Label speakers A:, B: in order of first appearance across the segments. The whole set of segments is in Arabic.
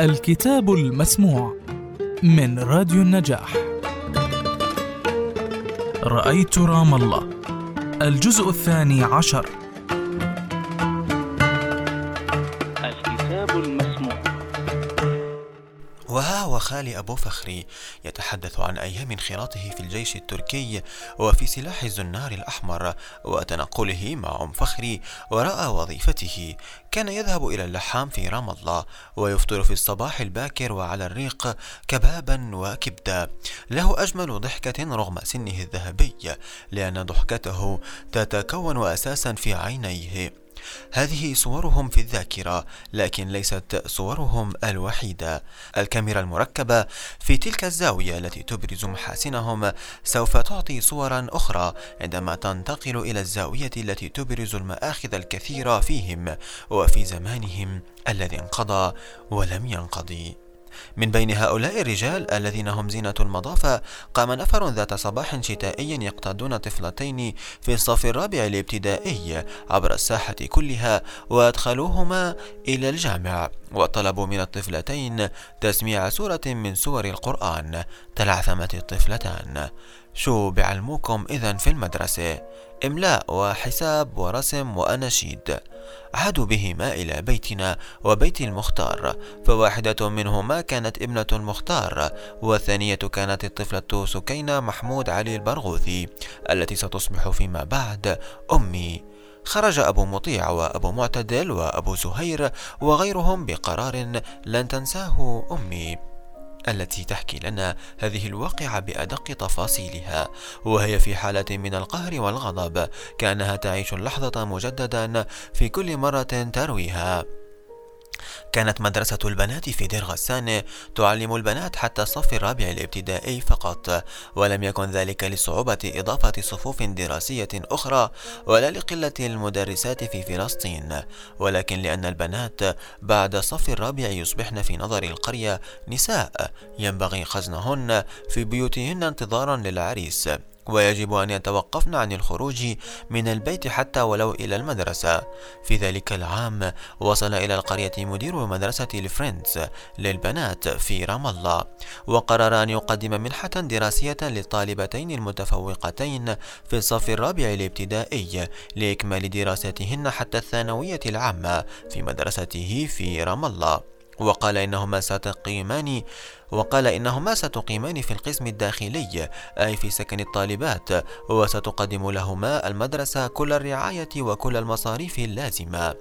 A: الكتاب المسموع من راديو النجاح. رأيت رام الله. الجزء الثاني عشر.
B: خالي أبو فخري يتحدث عن أيام انخراطه في الجيش التركي وفي سلاح الزنار الأحمر وتنقله مع أم فخري وراء وظيفته. كان يذهب إلى اللحام في رام الله ويفطر في الصباح الباكر وعلى الريق كبابا وكبدا. له أجمل ضحكة رغم سنه الذهبي لأن ضحكته تتكون أساسا في عينيه. هذه صورهم في الذاكرة لكن ليست صورهم الوحيدة. الكاميرا المركبة في تلك الزاوية التي تبرز محاسنهم سوف تعطي صورا أخرى عندما تنتقل إلى الزاوية التي تبرز المآخذ الكثيرة فيهم وفي زمانهم الذي انقضى ولم ينقضي. من بين هؤلاء الرجال الذين هم زينة المضافة قام نفر ذات صباح شتائي يقتادون طفلتين في الصف الرابع الابتدائي عبر الساحة كلها وأدخلوهما إلى الجامع وطلبوا من الطفلتين تسميع سورة من سور القرآن تلعثمت الطفلتان. شو بعلموكم إذا في المدرسة. إملاء وحساب ورسم وأناشيد. عادوا بهما إلى بيتنا وبيت المختار فواحدة منهما كانت ابنة المختار والثانية كانت الطفلة سكينة محمود علي البرغوثي التي ستصبح فيما بعد أمي. خرج أبو مطيع وأبو معتدل وأبو زهير وغيرهم بقرار لن تنساه أمي. التي تحكي لنا هذه الواقعة بأدق تفاصيلها وهي في حالة من القهر والغضب كأنها تعيش اللحظة مجددا في كل مرة ترويها. كانت مدرسة البنات في دير غسان تعلم البنات حتى الصف الرابع الابتدائي فقط ولم يكن ذلك لصعوبة إضافة صفوف دراسية أخرى ولا لقلة المدرسات في فلسطين ولكن لأن البنات بعد الصف الرابع يصبحن في نظر القرية نساء ينبغي خزنهن في بيوتهن انتظارا للعريس. ويجب أن يتوقفن عن الخروج من البيت حتى ولو إلى المدرسة. في ذلك العام وصل إلى القرية مدير مدرسة الفريندز للبنات في رام الله وقرر أن يقدم منحة دراسية للطالبتين المتفوقتين في الصف الرابع الابتدائي لإكمال دراستهن حتى الثانوية العامة في مدرسته في رام الله. وقال إنهما ستقيمان وقال إنهما ستقيمان في القسم الداخلي أي في سكن الطالبات وستقدم لهما المدرسة كل الرعاية وكل المصاريف اللازمة.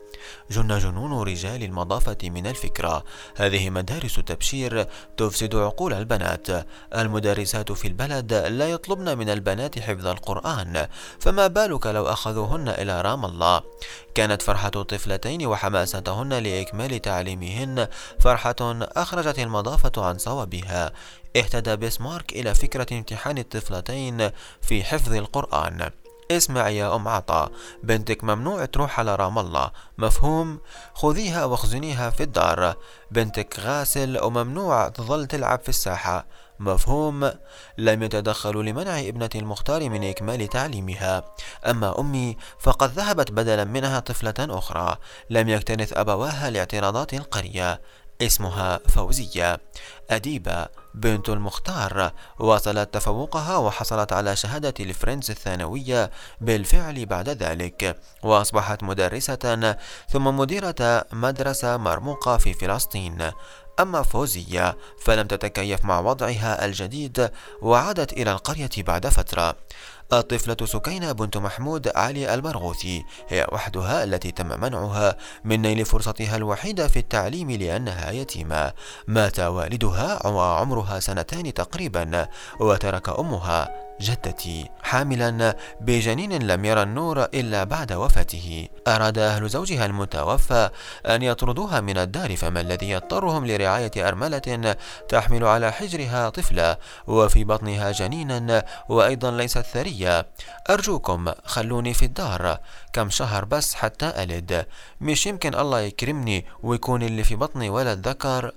B: جن جنون رجال المضافة من الفكرة. هذه مدارس تبشير تفسد عقول البنات. المدرسات في البلد لا يطلبن من البنات حفظ القرآن فما بالك لو أخذوهن إلى رام الله؟ كانت فرحة الطفلتين وحماستهن لإكمال تعليمهن فرحة أخرجت المضافة عن صوابها اهتدى بسمارك إلى فكرة امتحان الطفلتين في حفظ القرآن. اسمع يا أم عطا بنتك ممنوع تروح على رام الله. مفهوم؟ خذيها واخزنيها في الدار. بنتك غاسل وممنوع تظل تلعب في الساحة. مفهوم؟ لم يتدخلوا لمنع ابنة المختار من إكمال تعليمها. أما أمي فقد ذهبت بدلا منها طفلة أخرى. لم يكتنث أبواها لاعتراضات القرية اسمها فوزية. أديبة بنت المختار واصلت تفوقها وحصلت على شهادة الفرنس الثانوية بالفعل بعد ذلك وأصبحت مدرسة ثم مديرة مدرسة مرموقة في فلسطين. أما فوزية فلم تتكيف مع وضعها الجديد وعادت إلى القرية بعد فترة. الطفلة سكينة بنت محمود علي البرغوثي هي وحدها التي تم منعها من نيل فرصتها الوحيدة في التعليم لأنها يتيمة. مات والدها وعمرها سنتان تقريبا وترك أمها. جدتي حاملا بجنين لم يرى النور إلا بعد وفاته. أراد أهل زوجها المتوفى أن يطردوها من الدار فما الذي يضطرهم لرعاية أرملة تحمل على حجرها طفلة وفي بطنها جنينا وأيضا ليست ثرية أرجوكم خلوني في الدار كم شهر بس حتى ألد. مش يمكن الله يكرمني ويكون اللي في بطني ولد ذكر.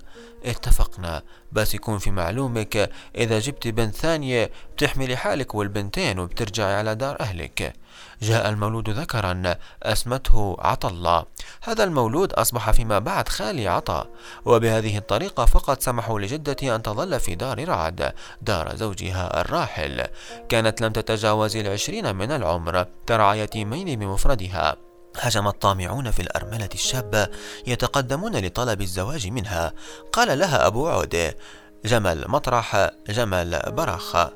B: اتفقنا. بس يكون في معلومك إذا جبت بنت ثانية بتحملي حالك والبنتين وبترجعي على دار أهلك. جاء المولود ذكرا أسمته عطا هذا المولود أصبح فيما بعد خالي عطا. وبهذه الطريقة فقط سمحوا لجدتي أن تظل في دار رعد دار زوجها الراحل. كانت لم تتجاوز العشرين من العمر. ترعى يتيمين بمفردها. هجم الطامعون في الأرملة الشابة يتقدمون لطلب الزواج منها. قال لها أبو عودة جمل مطرح جمل برخ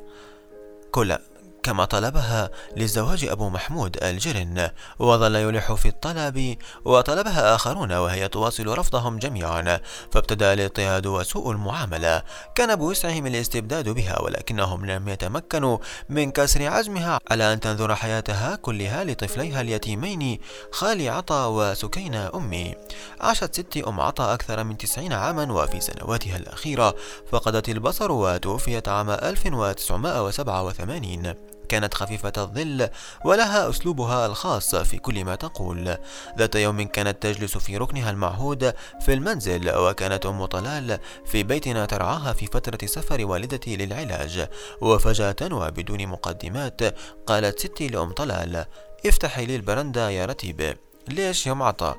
B: كل كما طلبها للزواج أبو محمود الجرن وظل يلح في الطلب وطلبها آخرون وهي تواصل رفضهم جميعا فابتدأ الاضطهاد وسوء المعاملة. كان بوسعهم الاستبداد بها ولكنهم لم يتمكنوا من كسر عزمها على أن تنذر حياتها كلها لطفليها اليتيمين خالي عطا وسكينة أمي. عاشت ستي أم عطا أكثر من تسعين عاما وفي سنواتها الأخيرة فقدت البصر وتوفيت عام 1987 كانت خفيفة الظل ولها أسلوبها الخاص في كل ما تقول. ذات يوم كانت تجلس في ركنها المعهود في المنزل وكانت أم طلال في بيتنا ترعاها في فترة سفر والدتي للعلاج. وفجأة وبدون مقدمات قالت ستي لأم طلال افتحي لي البرندة يا رتيب. ليش يا معطى؟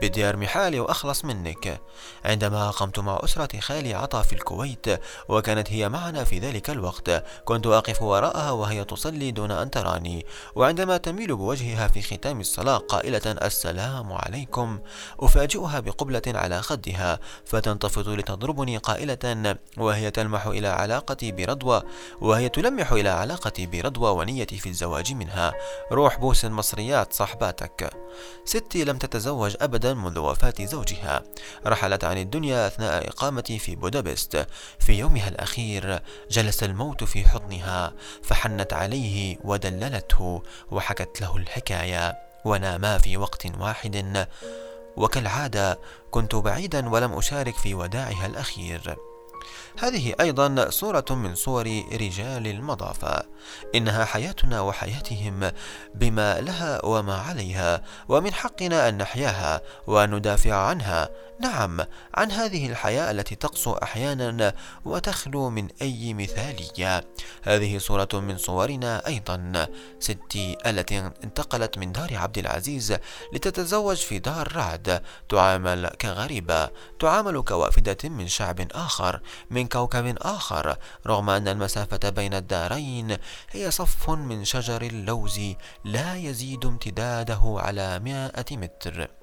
B: بدي أرمي حالي وأخلص منك. عندما قمت مع أسرة خالي عطا في الكويت وكانت هي معنا في ذلك الوقت كنت أقف وراءها وهي تصلي دون أن تراني. وعندما تميل بوجهها في ختام الصلاة قائلة السلام عليكم. أفاجئها بقبلة على خدها فتنتفض لتضربني قائلة وهي تلمح إلى علاقتي برضوى وهي تلمح إلى علاقتي برضوى ونيتي في الزواج منها. روح بوس المصريات صحباتك. ستي لم تتزوج أبدا. أبدا منذ وفاة زوجها. رحلت عن الدنيا أثناء إقامتي في بودابست. في يومها الأخير جلس الموت في حضنها فحنت عليه ودللته وحكت له الحكاية وناما في وقت واحد. وكالعادة كنت بعيدا ولم أشارك في وداعها الأخير. هذه أيضا صورة من صور رجال المضافة إنها حياتنا وحياتهم بما لها وما عليها ومن حقنا أن نحياها وأن ندافع عنها. نعم عن هذه الحياة التي تقسو أحيانا وتخلو من أي مثالية. هذه صورة من صورنا أيضا. ستي التي انتقلت من دار عبد العزيز لتتزوج في دار رعد. تعامل كغريبة. تعامل كوافدة من شعب آخر من كوكب آخر رغم أن المسافة بين الدارين هي صف من شجر اللوز لا يزيد امتداده على مائة متر.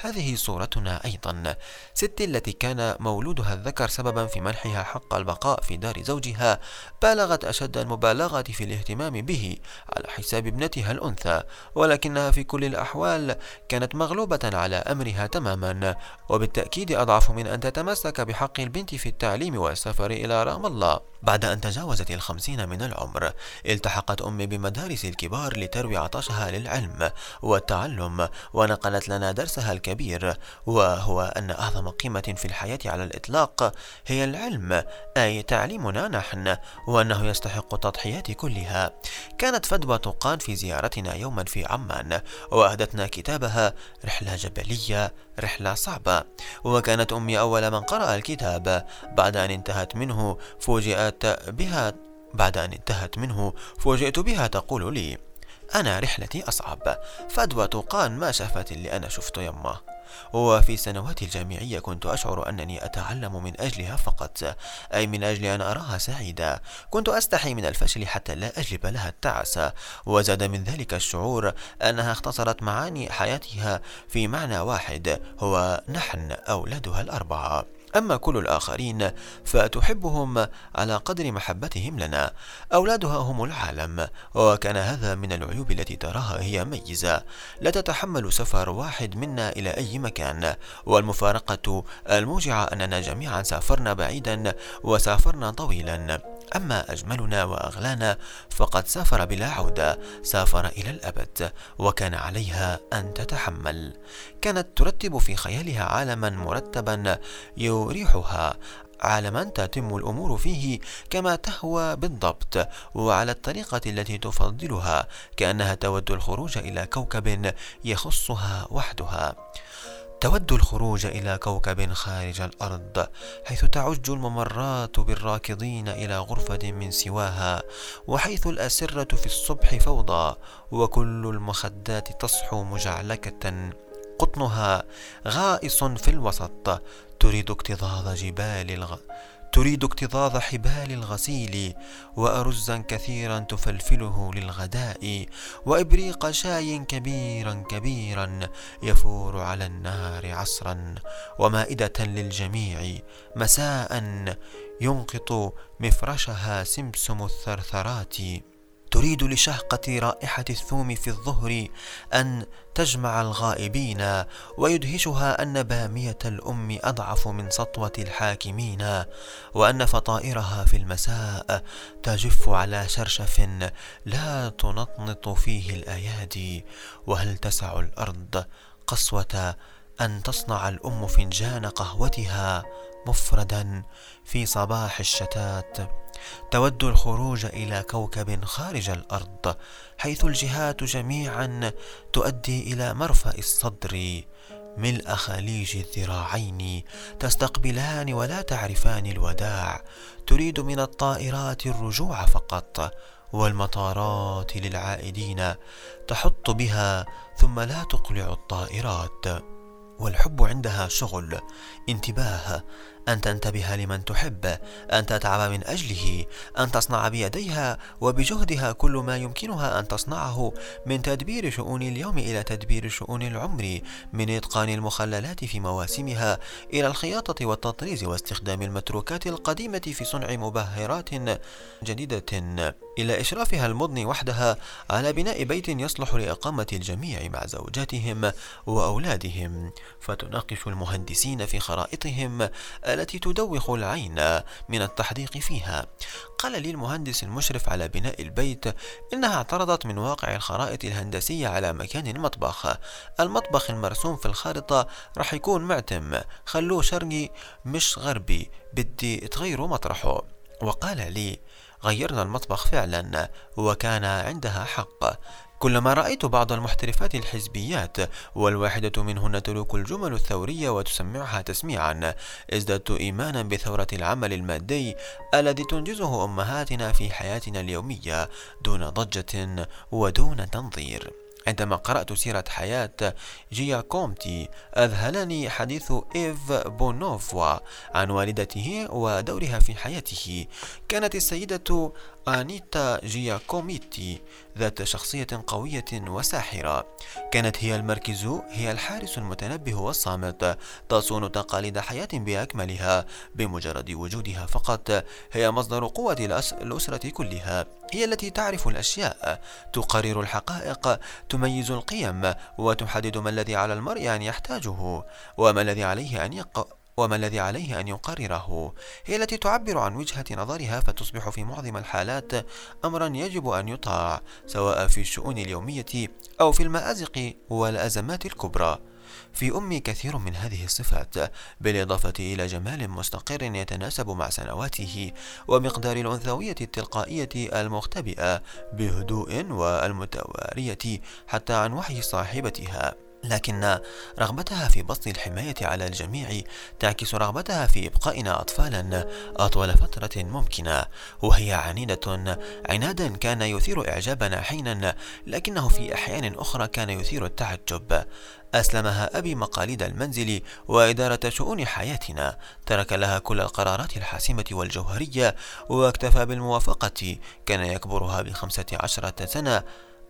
B: هذه صورتنا أيضا. ست التي كان مولودها الذكر سببا في منحها حق البقاء في دار زوجها بالغت أشد المبالغة في الاهتمام به على حساب ابنتها الأنثى ولكنها في كل الأحوال كانت مغلوبة على أمرها تماما. وبالتأكيد أضعف من أن تتمسك بحق البنت في التعليم والسفر إلى رام الله. بعد أن تجاوزت الخمسين من العمر التحقت أمي بمدارس الكبار لتروي عطشها للعلم والتعلم ونقلت لنا درسها الكبير وهو أن أعظم قيمة في الحياة على الإطلاق هي العلم أي تعليمنا نحن وأنه يستحق التضحيات كلها. كانت فدوى طقان في زيارتنا يوما في عمان وأهدتنا كتابها رحلة جبلية رحلة صعبة. وكانت أمي أول من قرأ الكتاب بعد أن انتهت منه فوجئت بها بعد أن انتهت منه فوجئت بها تقول لي أنا رحلتي أصعب فدوى طوقان ما شافت اللي أنا شفته يمه وفي سنواتي الجامعية كنت أشعر أنني أتعلم من أجلها فقط أي من أجل أن أراها سعيدة. كنت أستحي من الفشل حتى لا أجلب لها التعس. وزاد من ذلك الشعور أنها اختصرت معاني حياتها في معنى واحد هو نحن أولادها الأربعة. أما كل الآخرين فتحبهم على قدر محبتهم لنا. أولادها هم العالم وكان هذا من العيوب التي تراها هي ميزة. لا تتحمل سفر واحد منا إلى أي مكان. والمفارقة الموجعة أننا جميعا سافرنا بعيدا وسافرنا طويلا. أما أجملنا وأغلانا فقد سافر بلا عودة سافر إلى الأبد وكان عليها أن تتحمل. كانت ترتب في خيالها عالما مرتبا يريحها. عالما تتم الأمور فيه كما تهوى بالضبط وعلى الطريقة التي تفضلها كأنها تود الخروج إلى كوكب يخصها وحدها. تود الخروج إلى كوكب خارج الأرض حيث تعج الممرات بالراكضين إلى غرفة من سواها وحيث الأسرة في الصبح فوضى وكل المخدات تصحو مجعلكة. قطنها غائص في الوسط تريد اكتظاظ جبال الغ... تريد اكتظاظ حبال الغسيل وأرزا كثيرا تفلفله للغداء وإبريق شاي كبيرا كبيرا يفور على النار عصرا ومائدة للجميع مساء ينقط مفرشها سمسم الثرثرات. تريد لشهقة رائحة الثوم في الظهر أن تجمع الغائبين ويدهشها أن بامية الأم أضعف من سطوة الحاكمين وأن فطائرها في المساء تجف على شرشف لا تنطنط فيه الأيادي وهل تسع الأرض قسوة أن تصنع الأم فنجان قهوتها مفردا في صباح الشتات. تود الخروج إلى كوكب خارج الأرض حيث الجهات جميعا تؤدي إلى مرفأ الصدر ملء خليج الذراعين تستقبلان ولا تعرفان الوداع. تريد من الطائرات الرجوع فقط والمطارات للعائدين تحط بها ثم لا تقلع الطائرات. والحب عندها شغل. انتباه. أن تنتبه لمن تحب. أن تتعب من أجله. أن تصنع بيديها وبجهدها كل ما يمكنها أن تصنعه من تدبير شؤون اليوم إلى تدبير شؤون العمر من إتقان المخللات في مواسمها إلى الخياطة والتطريز واستخدام المتروكات القديمة في صنع مبهرات جديدة. إلى إشرافها المضني وحدها على بناء بيت يصلح لإقامة الجميع مع زوجاتهم وأولادهم. فتناقش المهندسين في خرائطهم التي تدوخ العين من التحديق فيها. قال لي المهندس المشرف على بناء البيت إنها اعترضت من واقع الخرائط الهندسية على مكان المطبخ. المطبخ المرسوم في الخارطة راح يكون معتم. خلوه شرقي مش غربي بدي تغيروا مطرحه. وقال لي غيرنا المطبخ فعلا وكان عندها حق. كلما رأيت بعض المحترفات الحزبيات والواحدة منهن تلوك الجمل الثورية وتسمعها تسميعا. ازددت إيمانا بثورة العمل المادي الذي تنجزه أمهاتنا في حياتنا اليومية دون ضجة ودون تنظير. عندما قرأت سيرة حياة جياكوميتي أذهلني حديث إيف بونوفوا عن والدته ودورها في حياته. كانت السيدة أنيتا جياكوميتي ذات شخصية قوية وساحرة. كانت هي المركز هي الحارس المتنبه والصامت. تصون تقاليد حياة بأكملها بمجرد وجودها فقط. هي مصدر قوة الأسرة كلها. هي التي تعرف الأشياء تقرر الحقائق تميز القيم وتحدد ما الذي على المرء أن يحتاجه وما الذي عليه أن يق وما الذي عليه أن يقرره. هي التي تعبر عن وجهة نظرها فتصبح في معظم الحالات أمرا يجب أن يطاع سواء في الشؤون اليومية أو في المآزق والأزمات الكبرى. في أمي كثير من هذه الصفات بالإضافة إلى جمال مستقر يتناسب مع سنواته ومقدار الأنثوية التلقائية المختبئة بهدوء والمتوارية حتى عن وحي صاحبتها. لكن رغبتها في بسط الحماية على الجميع تعكس رغبتها في إبقائنا أطفالا أطول فترة ممكنة وهي عنيدة. عنادا كان يثير إعجابنا حينا لكنه في أحيان أخرى كان يثير التعجب. أسلمها أبي مقاليد المنزل وإدارة شؤون حياتنا ترك لها كل القرارات الحاسمة والجوهرية واكتفى بالموافقة. كان يكبرها بخمسة عشرة سنة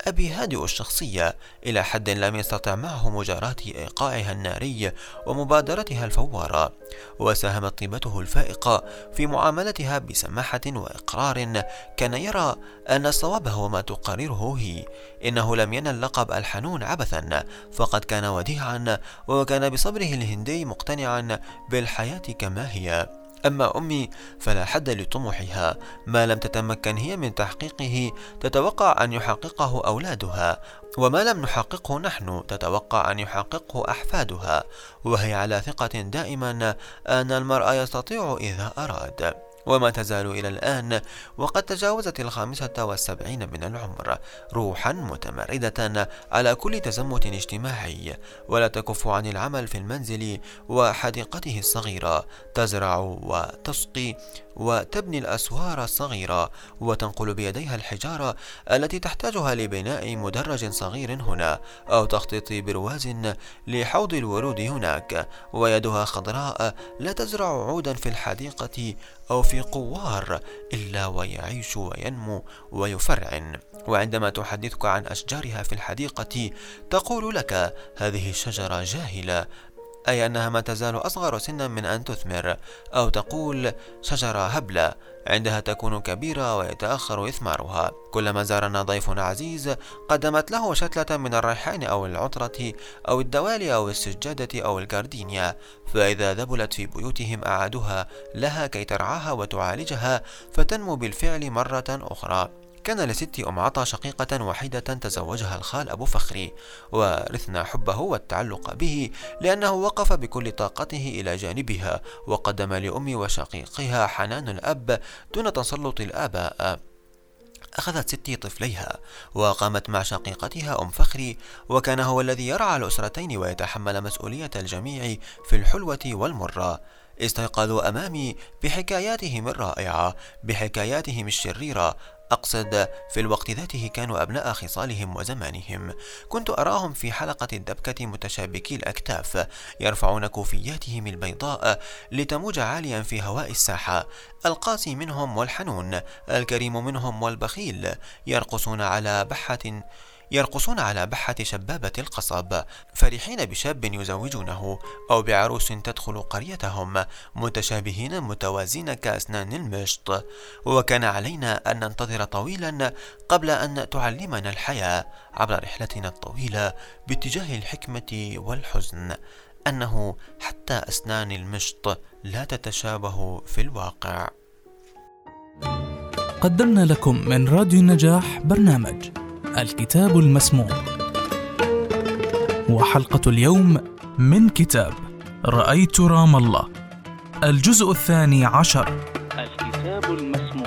B: أبي هادئ الشخصية. إلى حد لم يستطع معه مجاراة إيقاعها الناري ومبادرتها الفوارة وساهمت طيبته الفائقة في معاملتها بسماحة وإقرار. كان يرى أن الصواب هو ما تقرره هي. إنه لم ينل لقب الحنون عبثا فقد كان وديعا وكان بصبره الهندي مقتنعا بالحياة كما هي. أما أمي فلا حد لطموحها. ما لم تتمكن هي من تحقيقه تتوقع أن يحققه أولادها. وما لم نحققه نحن تتوقع أن يحققه أحفادها. وهي على ثقة دائما أن المرء يستطيع إذا أراد. وما تزال إلى الآن وقد تجاوزت الخامسة والسبعين من العمر روحا متمردة على كل تزمت اجتماعي. ولا تكف عن العمل في المنزل وحديقته الصغيرة تزرع وتسقي وتبني الأسوار الصغيرة وتنقل بيديها الحجارة التي تحتاجها لبناء مدرج صغير هنا أو تخطيط برواز لحوض الورود هناك. ويدها خضراء لا تزرع عودا في الحديقة أو في قوار إلا ويعيش وينمو ويفرعن. وعندما تحدثك عن أشجارها في الحديقة تقول لك هذه الشجرة جاهلة أي أنها ما تزال أصغر سنا من أن تثمر أو تقول شجرة هبلة عندها تكون كبيرة ويتأخر إثمارها. كلما زارنا ضيف عزيز قدمت له شتلة من الريحان أو العطرة أو الدوالي أو السجادة أو الجاردينيا. فإذا ذبلت في بيوتهم أعادوها لها كي ترعاها وتعالجها فتنمو بالفعل مرة أخرى. كان لستي أم عطا شقيقة وحيدة تزوجها الخال أبو فخري ورثنا حبه والتعلق به لأنه وقف بكل طاقته إلى جانبها وقدم لأمي وشقيقها حنان الأب دون تسلط الآباء. أخذت ستي طفليها وقامت مع شقيقتها أم فخري وكان هو الذي يرعى الأسرتين ويتحمل مسؤولية الجميع في الحلوة والمرة. استيقظوا أمامي بحكاياتهم الرائعة بحكاياتهم الشريرة أقصد في الوقت ذاته كانوا أبناء خصالهم وزمانهم. كنت أراهم في حلقة الدبكة متشابكي الأكتاف يرفعون كوفياتهم البيضاء لتموج عاليا في هواء الساحة. القاسي منهم والحنون الكريم منهم والبخيل يرقصون على بحة يرقصون على بحة شبابة القصب فرحين بشاب يزوجونه أو بعروس تدخل قريتهم متشابهين متوازين كأسنان المشط. وكان علينا أن ننتظر طويلا قبل أن تعلمنا الحياة عبر رحلتنا الطويلة باتجاه الحكمة والحزن أنه حتى أسنان المشط لا تتشابه في الواقع.
A: قدمنا لكم من راديو النجاح برنامج الكتاب المسموع. وحلقة اليوم من كتاب رأيت رام الله. الجزء الثاني عشر.
C: الكتاب المسموع.